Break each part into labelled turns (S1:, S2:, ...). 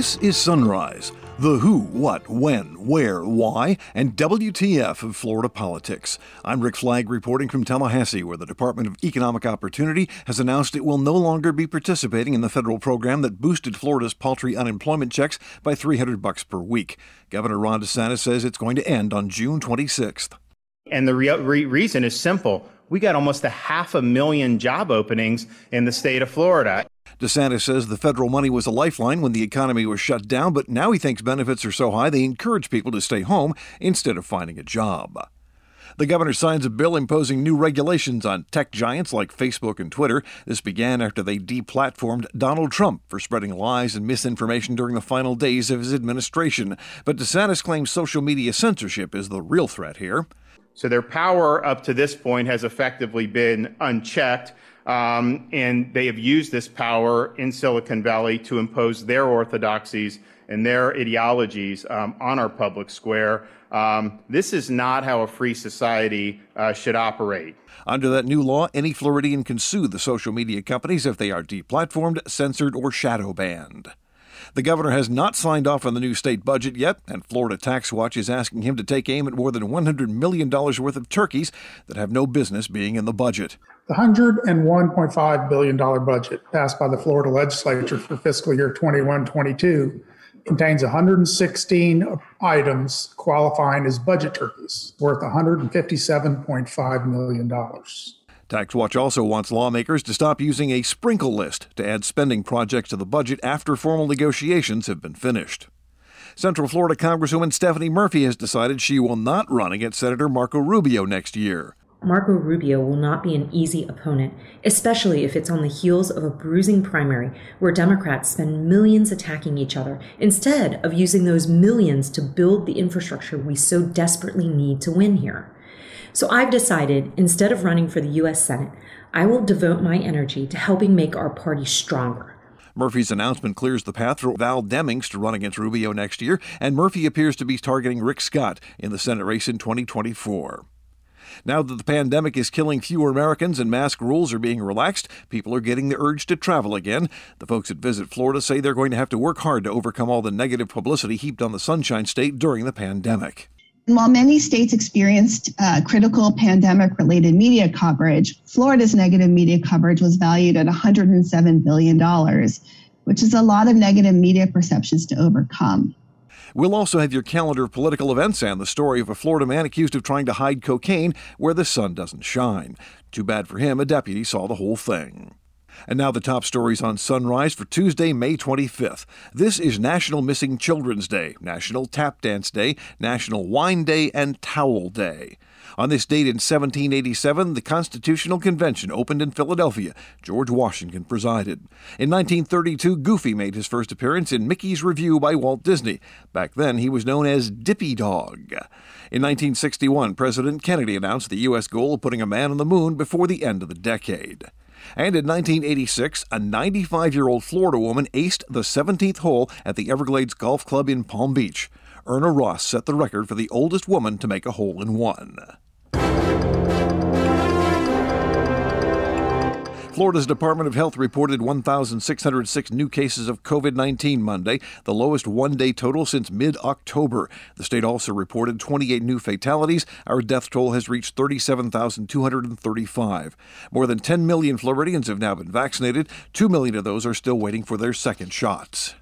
S1: This is Sunrise, the who, what, when, where, why, and WTF of Florida politics. I'm Rick Flagg reporting from Tallahassee, where the Department of Economic Opportunity has announced it will no longer be participating in the federal program that boosted Florida's paltry unemployment checks by 300 bucks per week. Governor Ron DeSantis says it's going to end on June 26th.
S2: And the re- re- reason is simple. We got almost a half a million job openings in the state of Florida.
S1: DeSantis says the federal money was a lifeline when the economy was shut down, but now he thinks benefits are so high they encourage people to stay home instead of finding a job. The governor signs a bill imposing new regulations on tech giants like Facebook and Twitter. This began after they deplatformed Donald Trump for spreading lies and misinformation during the final days of his administration. But DeSantis claims social media censorship is the real threat here.
S2: So their power up to this point has effectively been unchecked. Um, and they have used this power in Silicon Valley to impose their orthodoxies and their ideologies um, on our public square. Um, this is not how a free society uh, should operate.
S1: Under that new law, any Floridian can sue the social media companies if they are deplatformed, censored, or shadow banned. The governor has not signed off on the new state budget yet, and Florida Tax Watch is asking him to take aim at more than $100 million worth of turkeys that have no business being in the budget.
S3: The $101.5 billion budget passed by the Florida legislature for fiscal year 21 22 contains 116 items qualifying as budget turkeys worth $157.5 million.
S1: Tax Watch also wants lawmakers to stop using a sprinkle list to add spending projects to the budget after formal negotiations have been finished. Central Florida Congresswoman Stephanie Murphy has decided she will not run against Senator Marco Rubio next year.
S4: Marco Rubio will not be an easy opponent, especially if it's on the heels of a bruising primary where Democrats spend millions attacking each other instead of using those millions to build the infrastructure we so desperately need to win here. So I've decided instead of running for the U.S. Senate, I will devote my energy to helping make our party stronger.
S1: Murphy's announcement clears the path for Val Demings to run against Rubio next year, and Murphy appears to be targeting Rick Scott in the Senate race in 2024. Now that the pandemic is killing fewer Americans and mask rules are being relaxed, people are getting the urge to travel again. The folks at Visit Florida say they're going to have to work hard to overcome all the negative publicity heaped on the Sunshine State during the pandemic.
S5: While many states experienced uh, critical pandemic related media coverage, Florida's negative media coverage was valued at $107 billion, which is a lot of negative media perceptions to overcome.
S1: We'll also have your calendar of political events and the story of a Florida man accused of trying to hide cocaine where the sun doesn't shine. Too bad for him, a deputy saw the whole thing. And now the top stories on Sunrise for Tuesday, May 25th. This is National Missing Children's Day, National Tap Dance Day, National Wine Day, and Towel Day. On this date in 1787, the Constitutional Convention opened in Philadelphia. George Washington presided. In 1932, Goofy made his first appearance in Mickey's Revue by Walt Disney. Back then, he was known as Dippy Dog. In 1961, President Kennedy announced the U.S. goal of putting a man on the moon before the end of the decade. And in 1986, a 95 year old Florida woman aced the 17th hole at the Everglades Golf Club in Palm Beach. Erna Ross set the record for the oldest woman to make a hole in one. Florida's Department of Health reported 1,606 new cases of COVID 19 Monday, the lowest one day total since mid October. The state also reported 28 new fatalities. Our death toll has reached 37,235. More than 10 million Floridians have now been vaccinated. 2 million of those are still waiting for their second shots.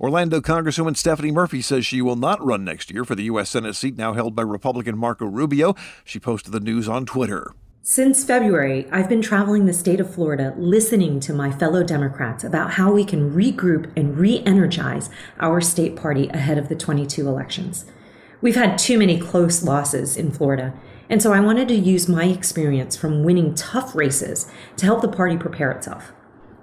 S1: Orlando Congresswoman Stephanie Murphy says she will not run next year for the U.S. Senate seat now held by Republican Marco Rubio. She posted the news on Twitter.
S4: Since February, I've been traveling the state of Florida listening to my fellow Democrats about how we can regroup and re energize our state party ahead of the 22 elections. We've had too many close losses in Florida, and so I wanted to use my experience from winning tough races to help the party prepare itself.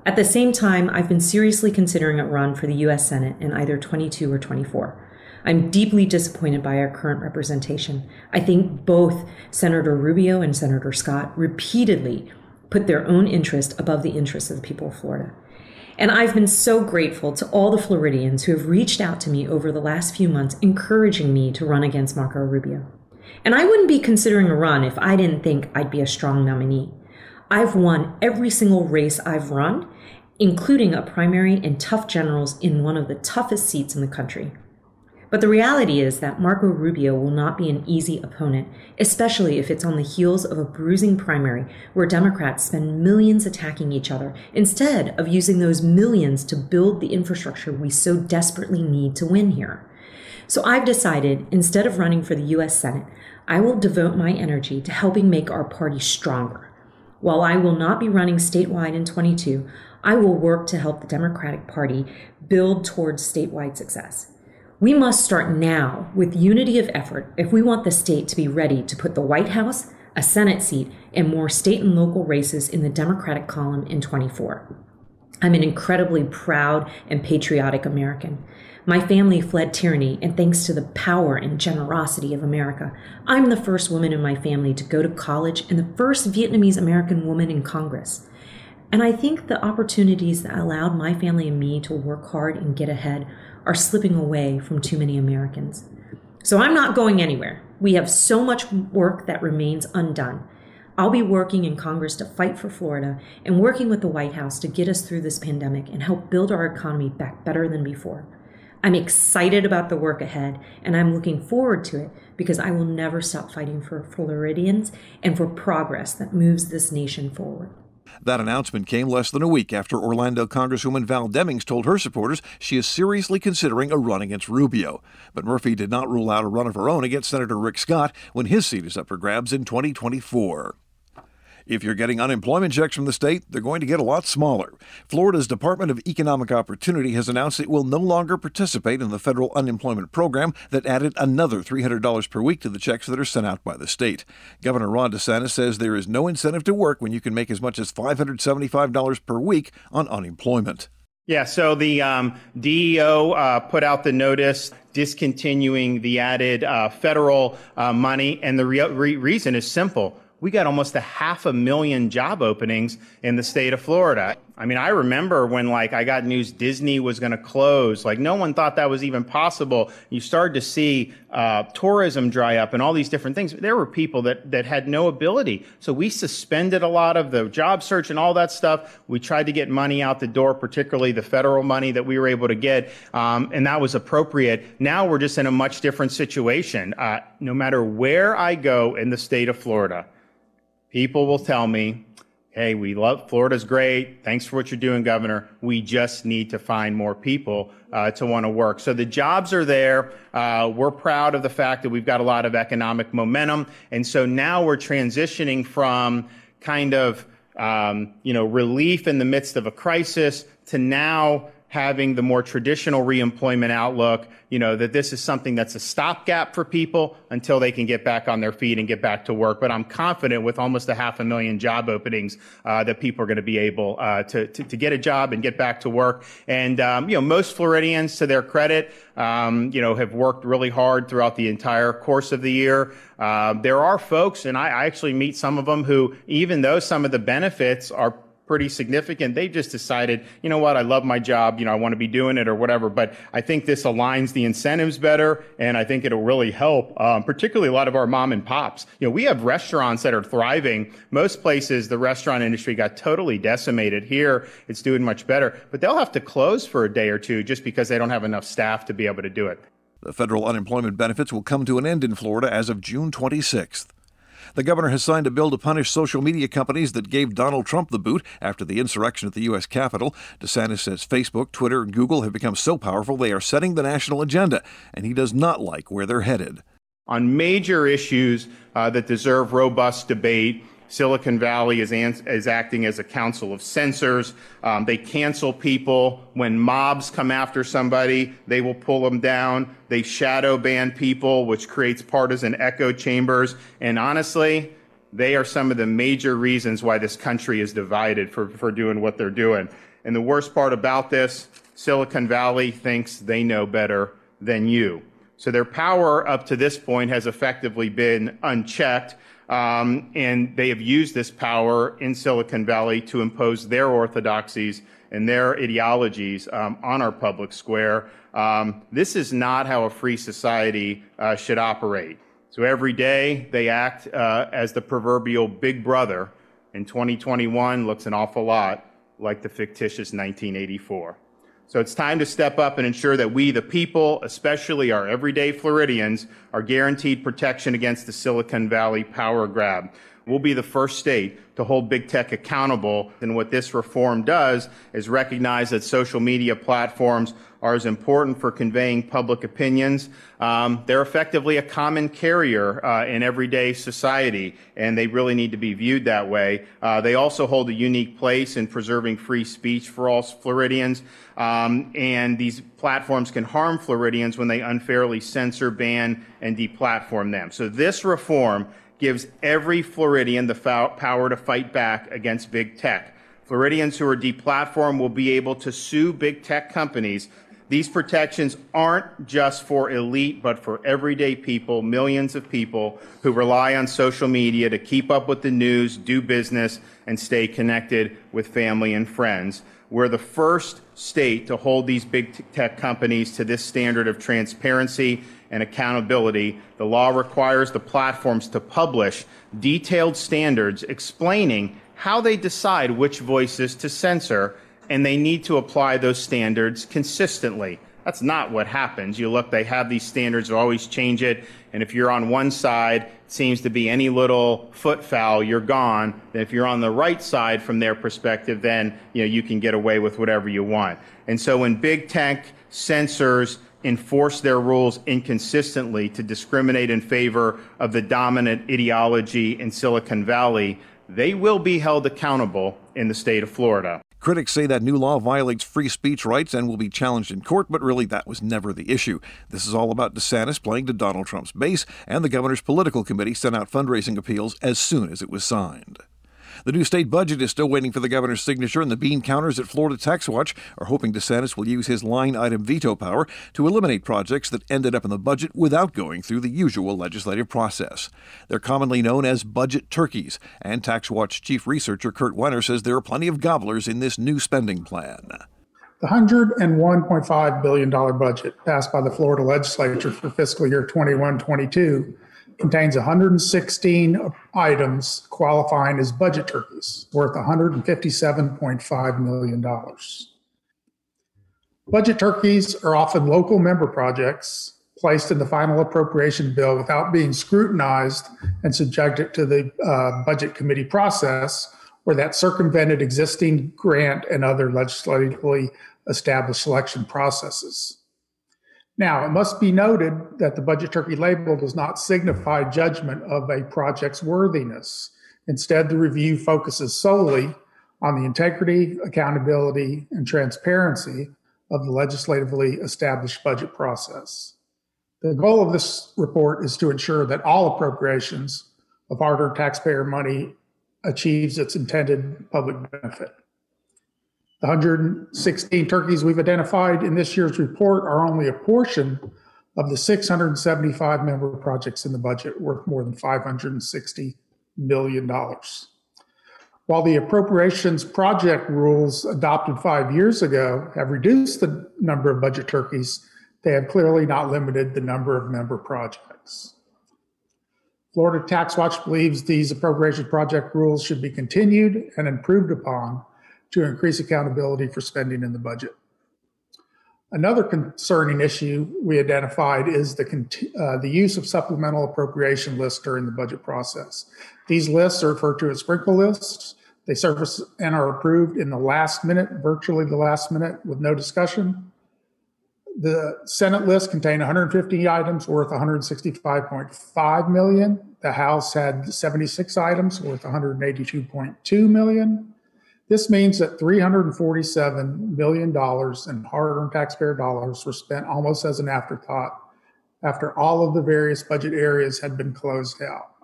S4: At the same time, I've been seriously considering a run for the U.S. Senate in either 22 or 24. I'm deeply disappointed by our current representation. I think both Senator Rubio and Senator Scott repeatedly put their own interest above the interests of the people of Florida. And I've been so grateful to all the Floridians who have reached out to me over the last few months, encouraging me to run against Marco Rubio. And I wouldn't be considering a run if I didn't think I'd be a strong nominee. I've won every single race I've run, including a primary and tough generals in one of the toughest seats in the country. But the reality is that Marco Rubio will not be an easy opponent, especially if it's on the heels of a bruising primary where Democrats spend millions attacking each other instead of using those millions to build the infrastructure we so desperately need to win here. So I've decided instead of running for the US Senate, I will devote my energy to helping make our party stronger. While I will not be running statewide in 22, I will work to help the Democratic Party build towards statewide success. We must start now with unity of effort if we want the state to be ready to put the White House, a Senate seat, and more state and local races in the Democratic column in 24. I'm an incredibly proud and patriotic American. My family fled tyranny, and thanks to the power and generosity of America, I'm the first woman in my family to go to college and the first Vietnamese American woman in Congress. And I think the opportunities that allowed my family and me to work hard and get ahead are slipping away from too many Americans. So I'm not going anywhere. We have so much work that remains undone. I'll be working in Congress to fight for Florida and working with the White House to get us through this pandemic and help build our economy back better than before. I'm excited about the work ahead and I'm looking forward to it because I will never stop fighting for Floridians and for progress that moves this nation forward.
S1: That announcement came less than a week after Orlando Congresswoman Val Demings told her supporters she is seriously considering a run against Rubio. But Murphy did not rule out a run of her own against Senator Rick Scott when his seat is up for grabs in 2024. If you're getting unemployment checks from the state, they're going to get a lot smaller. Florida's Department of Economic Opportunity has announced it will no longer participate in the federal unemployment program that added another $300 per week to the checks that are sent out by the state. Governor Ron DeSantis says there is no incentive to work when you can make as much as $575 per week on unemployment.
S2: Yeah, so the um, DEO uh, put out the notice discontinuing the added uh, federal uh, money, and the re- re- reason is simple we got almost a half a million job openings in the state of Florida. I mean, I remember when like I got news Disney was going to close. Like no one thought that was even possible. You started to see uh, tourism dry up and all these different things. There were people that that had no ability. So we suspended a lot of the job search and all that stuff. We tried to get money out the door, particularly the federal money that we were able to get, um, and that was appropriate. Now we're just in a much different situation. Uh, no matter where I go in the state of Florida people will tell me, hey, we love Florida's great. Thanks for what you're doing, Governor. We just need to find more people uh, to want to work. So the jobs are there. Uh, we're proud of the fact that we've got a lot of economic momentum. And so now we're transitioning from kind of um, you know relief in the midst of a crisis to now having the more traditional reemployment outlook, you know, that this is something that's a stopgap for people until they can get back on their feet and get back to work. But I'm confident with almost a half a million job openings uh, that people are going to be able uh, to, to, to, get a job and get back to work. And, um, you know, most Floridians, to their credit, um, you know, have worked really hard throughout the entire course of the year. Uh, there are folks, and I, I actually meet some of them who, even though some of the benefits are pretty significant. They just decided, you know what, I love my job, you know, I want to be doing it or whatever. But I think this aligns the incentives better, and I think it'll really help, um, particularly a lot of our mom and pops. You know, we have restaurants that are thriving. Most places, the restaurant industry got totally decimated. Here, it's doing much better, but they'll have to close for a day or two just because they don't have enough staff to be able to do it.
S1: The federal unemployment benefits will come to an end in Florida as of June 26th. The governor has signed a bill to punish social media companies that gave Donald Trump the boot after the insurrection at the U.S. Capitol. DeSantis says Facebook, Twitter, and Google have become so powerful they are setting the national agenda, and he does not like where they're headed.
S2: On major issues uh, that deserve robust debate, Silicon Valley is, is acting as a council of censors. Um, they cancel people. When mobs come after somebody, they will pull them down. They shadow ban people, which creates partisan echo chambers. And honestly, they are some of the major reasons why this country is divided for, for doing what they're doing. And the worst part about this, Silicon Valley thinks they know better than you. So their power up to this point has effectively been unchecked. Um, and they have used this power in Silicon Valley to impose their orthodoxies and their ideologies um, on our public square. Um, this is not how a free society uh, should operate. So every day they act uh, as the proverbial big brother. In 2021 looks an awful lot like the fictitious 1984. So it's time to step up and ensure that we, the people, especially our everyday Floridians, are guaranteed protection against the Silicon Valley power grab. We'll be the first state to hold big tech accountable. And what this reform does is recognize that social media platforms are as important for conveying public opinions. Um, they're effectively a common carrier uh, in everyday society, and they really need to be viewed that way. Uh, they also hold a unique place in preserving free speech for all Floridians, um, and these platforms can harm Floridians when they unfairly censor, ban, and deplatform them. So this reform gives every Floridian the power to fight back against big tech. Floridians who are deplatformed will be able to sue big tech companies. These protections aren't just for elite, but for everyday people, millions of people who rely on social media to keep up with the news, do business, and stay connected with family and friends. We're the first state to hold these big tech companies to this standard of transparency and accountability. The law requires the platforms to publish detailed standards explaining how they decide which voices to censor, and they need to apply those standards consistently. That's not what happens. You look, they have these standards, always change it. And if you're on one side, it seems to be any little foot foul, you're gone. If you're on the right side from their perspective, then you know you can get away with whatever you want. And so when big tech censors enforce their rules inconsistently to discriminate in favor of the dominant ideology in Silicon Valley, they will be held accountable in the state of Florida.
S1: Critics say that new law violates free speech rights and will be challenged in court, but really that was never the issue. This is all about DeSantis playing to Donald Trump's base, and the governor's political committee sent out fundraising appeals as soon as it was signed. The new state budget is still waiting for the governor's signature, and the bean counters at Florida Tax Watch are hoping DeSantis will use his line item veto power to eliminate projects that ended up in the budget without going through the usual legislative process. They're commonly known as budget turkeys, and Tax Watch chief researcher Kurt Wenner says there are plenty of gobblers in this new spending plan.
S3: The $101.5 billion budget passed by the Florida legislature for fiscal year 21 22 contains 116 items qualifying as budget turkeys worth $157.5 million. Budget turkeys are often local member projects placed in the final appropriation bill without being scrutinized and subjected to the uh, budget committee process, or that circumvented existing grant and other legislatively established selection processes. Now, it must be noted that the budget turkey label does not signify judgment of a project's worthiness. Instead, the review focuses solely on the integrity, accountability, and transparency of the legislatively established budget process. The goal of this report is to ensure that all appropriations of hard earned taxpayer money achieves its intended public benefit. The 116 turkeys we've identified in this year's report are only a portion of the 675 member projects in the budget worth more than $560 million. While the appropriations project rules adopted five years ago have reduced the number of budget turkeys, they have clearly not limited the number of member projects. Florida Tax Watch believes these appropriations project rules should be continued and improved upon to increase accountability for spending in the budget. Another concerning issue we identified is the, uh, the use of supplemental appropriation lists during the budget process. These lists are referred to as sprinkle lists. They surface and are approved in the last minute, virtually the last minute, with no discussion. The Senate list contained 150 items worth 165.5 million. The House had 76 items worth 182.2 million. This means that $347 million in hard earned taxpayer dollars were spent almost as an afterthought after all of the various budget areas had been closed out.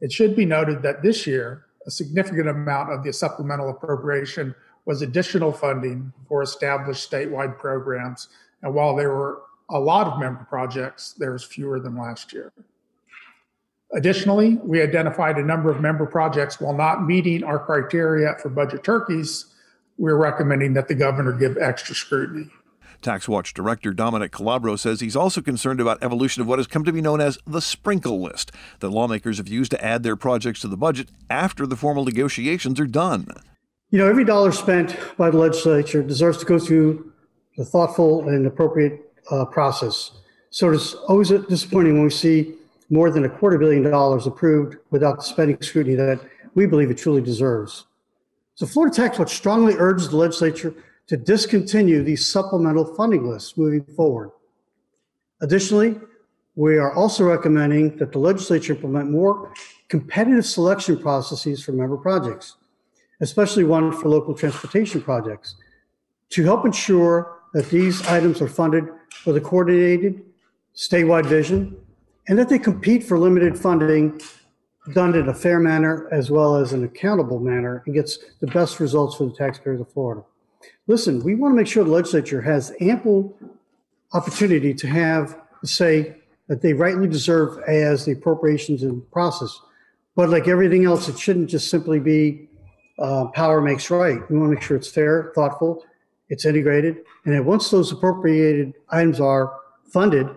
S3: It should be noted that this year, a significant amount of the supplemental appropriation was additional funding for established statewide programs. And while there were a lot of member projects, there's fewer than last year. Additionally, we identified a number of member projects while not meeting our criteria for budget turkeys. We're recommending that the governor give extra scrutiny.
S1: Tax Watch Director Dominic Calabro says he's also concerned about evolution of what has come to be known as the sprinkle list that lawmakers have used to add their projects to the budget after the formal negotiations are done.
S6: You know, every dollar spent by the legislature deserves to go through the thoughtful and appropriate uh, process. So it's always disappointing when we see more than a quarter billion dollars approved without the spending scrutiny that we believe it truly deserves. So Florida Tax Force strongly urges the legislature to discontinue these supplemental funding lists moving forward. Additionally, we are also recommending that the legislature implement more competitive selection processes for member projects especially one for local transportation projects, to help ensure that these items are funded with a coordinated statewide vision and that they compete for limited funding done in a fair manner as well as an accountable manner and gets the best results for the taxpayers of Florida. Listen, we want to make sure the legislature has ample opportunity to have the say that they rightly deserve as the appropriations and process. But like everything else, it shouldn't just simply be uh, power makes right. We want to make sure it's fair, thoughtful, it's integrated, and that once those appropriated items are funded,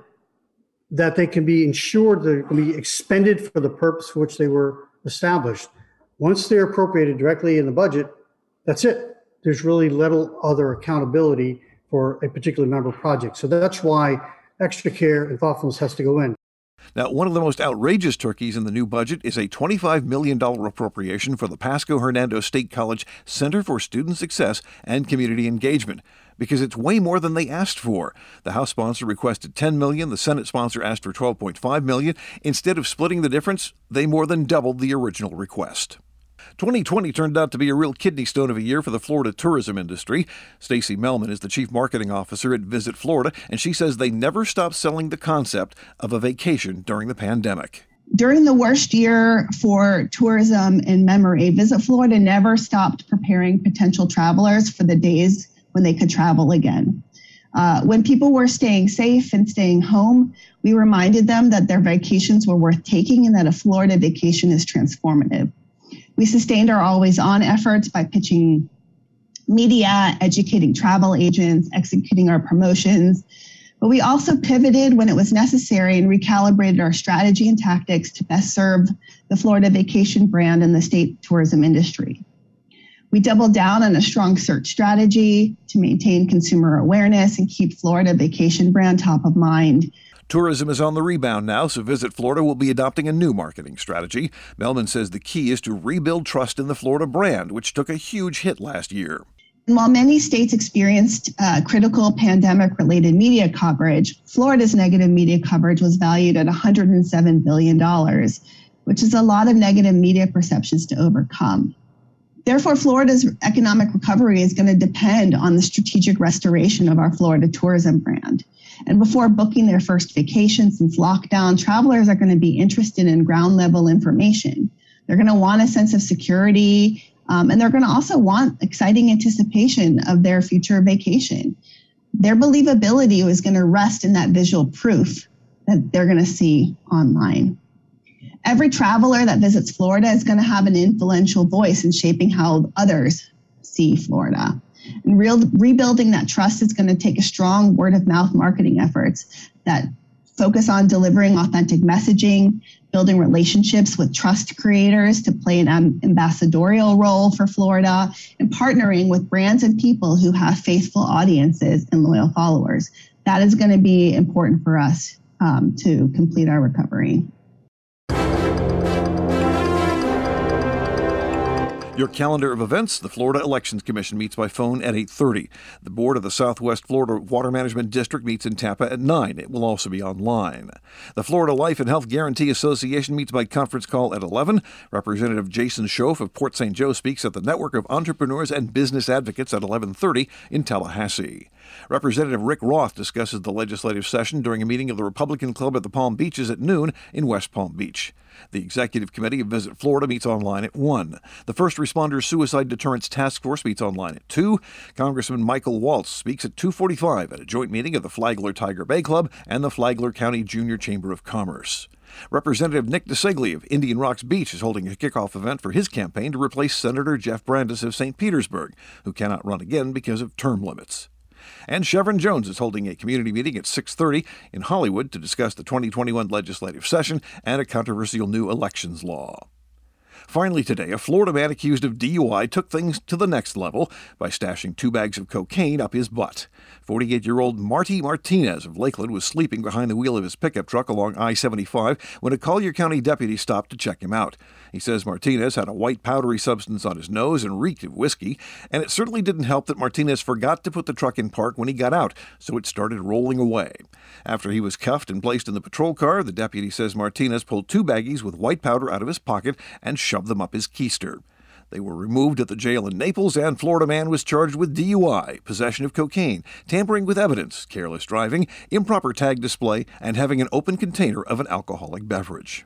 S6: that they can be ensured they can be expended for the purpose for which they were established. Once they're appropriated directly in the budget, that's it. There's really little other accountability for a particular member project. So that's why extra care and thoughtfulness has to go in.
S1: Now, one of the most outrageous turkeys in the new budget is a $25 million appropriation for the Pasco Hernando State College Center for Student Success and Community Engagement because it's way more than they asked for. The House sponsor requested 10 million, the Senate sponsor asked for 12.5 million. Instead of splitting the difference, they more than doubled the original request. 2020 turned out to be a real kidney stone of a year for the Florida tourism industry. Stacy Melman is the chief marketing officer at Visit Florida, and she says they never stopped selling the concept of a vacation during the pandemic.
S5: During the worst year for tourism in memory, Visit Florida never stopped preparing potential travelers for the days when they could travel again. Uh, when people were staying safe and staying home, we reminded them that their vacations were worth taking and that a Florida vacation is transformative. We sustained our always on efforts by pitching media, educating travel agents, executing our promotions. But we also pivoted when it was necessary and recalibrated our strategy and tactics to best serve the Florida vacation brand and the state tourism industry. We doubled down on a strong search strategy to maintain consumer awareness and keep Florida vacation brand top of mind
S1: Tourism is on the rebound now, so Visit Florida will be adopting a new marketing strategy. Melman says the key is to rebuild trust in the Florida brand, which took a huge hit last year.
S5: And While many states experienced uh, critical pandemic related media coverage, Florida's negative media coverage was valued at $107 billion, which is a lot of negative media perceptions to overcome. Therefore, Florida's economic recovery is going to depend on the strategic restoration of our Florida tourism brand. And before booking their first vacation since lockdown, travelers are going to be interested in ground level information. They're going to want a sense of security, um, and they're going to also want exciting anticipation of their future vacation. Their believability is going to rest in that visual proof that they're going to see online. Every traveler that visits Florida is going to have an influential voice in shaping how others see Florida. And real, rebuilding that trust is going to take a strong word of mouth marketing efforts that focus on delivering authentic messaging, building relationships with trust creators to play an ambassadorial role for Florida, and partnering with brands and people who have faithful audiences and loyal followers. That is going to be important for us um, to complete our recovery.
S1: Your calendar of events, the Florida Elections Commission meets by phone at 8:30. The Board of the Southwest Florida Water Management District meets in Tampa at 9. It will also be online. The Florida Life and Health Guarantee Association meets by conference call at 11. Representative Jason Shoaf of Port St. Joe speaks at the Network of Entrepreneurs and Business Advocates at 11:30 in Tallahassee. Representative Rick Roth discusses the legislative session during a meeting of the Republican Club at the Palm Beaches at noon in West Palm Beach. The Executive Committee of Visit Florida meets online at 1. The First Responders Suicide Deterrence Task Force meets online at 2. Congressman Michael Waltz speaks at 2:45 at a joint meeting of the Flagler Tiger Bay Club and the Flagler County Junior Chamber of Commerce. Representative Nick DiCeglie of Indian Rocks Beach is holding a kickoff event for his campaign to replace Senator Jeff Brandes of St. Petersburg, who cannot run again because of term limits. And Shevrin Jones is holding a community meeting at 6:30 in Hollywood to discuss the 2021 legislative session and a controversial new elections law. Finally, today, a Florida man accused of DUI took things to the next level by stashing two bags of cocaine up his butt. 48 year old Marty Martinez of Lakeland was sleeping behind the wheel of his pickup truck along I 75 when a Collier County deputy stopped to check him out. He says Martinez had a white powdery substance on his nose and reeked of whiskey, and it certainly didn't help that Martinez forgot to put the truck in park when he got out, so it started rolling away. After he was cuffed and placed in the patrol car, the deputy says Martinez pulled two baggies with white powder out of his pocket and shoved them up his keister. They were removed at the jail in Naples, and Florida man was charged with DUI, possession of cocaine, tampering with evidence, careless driving, improper tag display, and having an open container of an alcoholic beverage.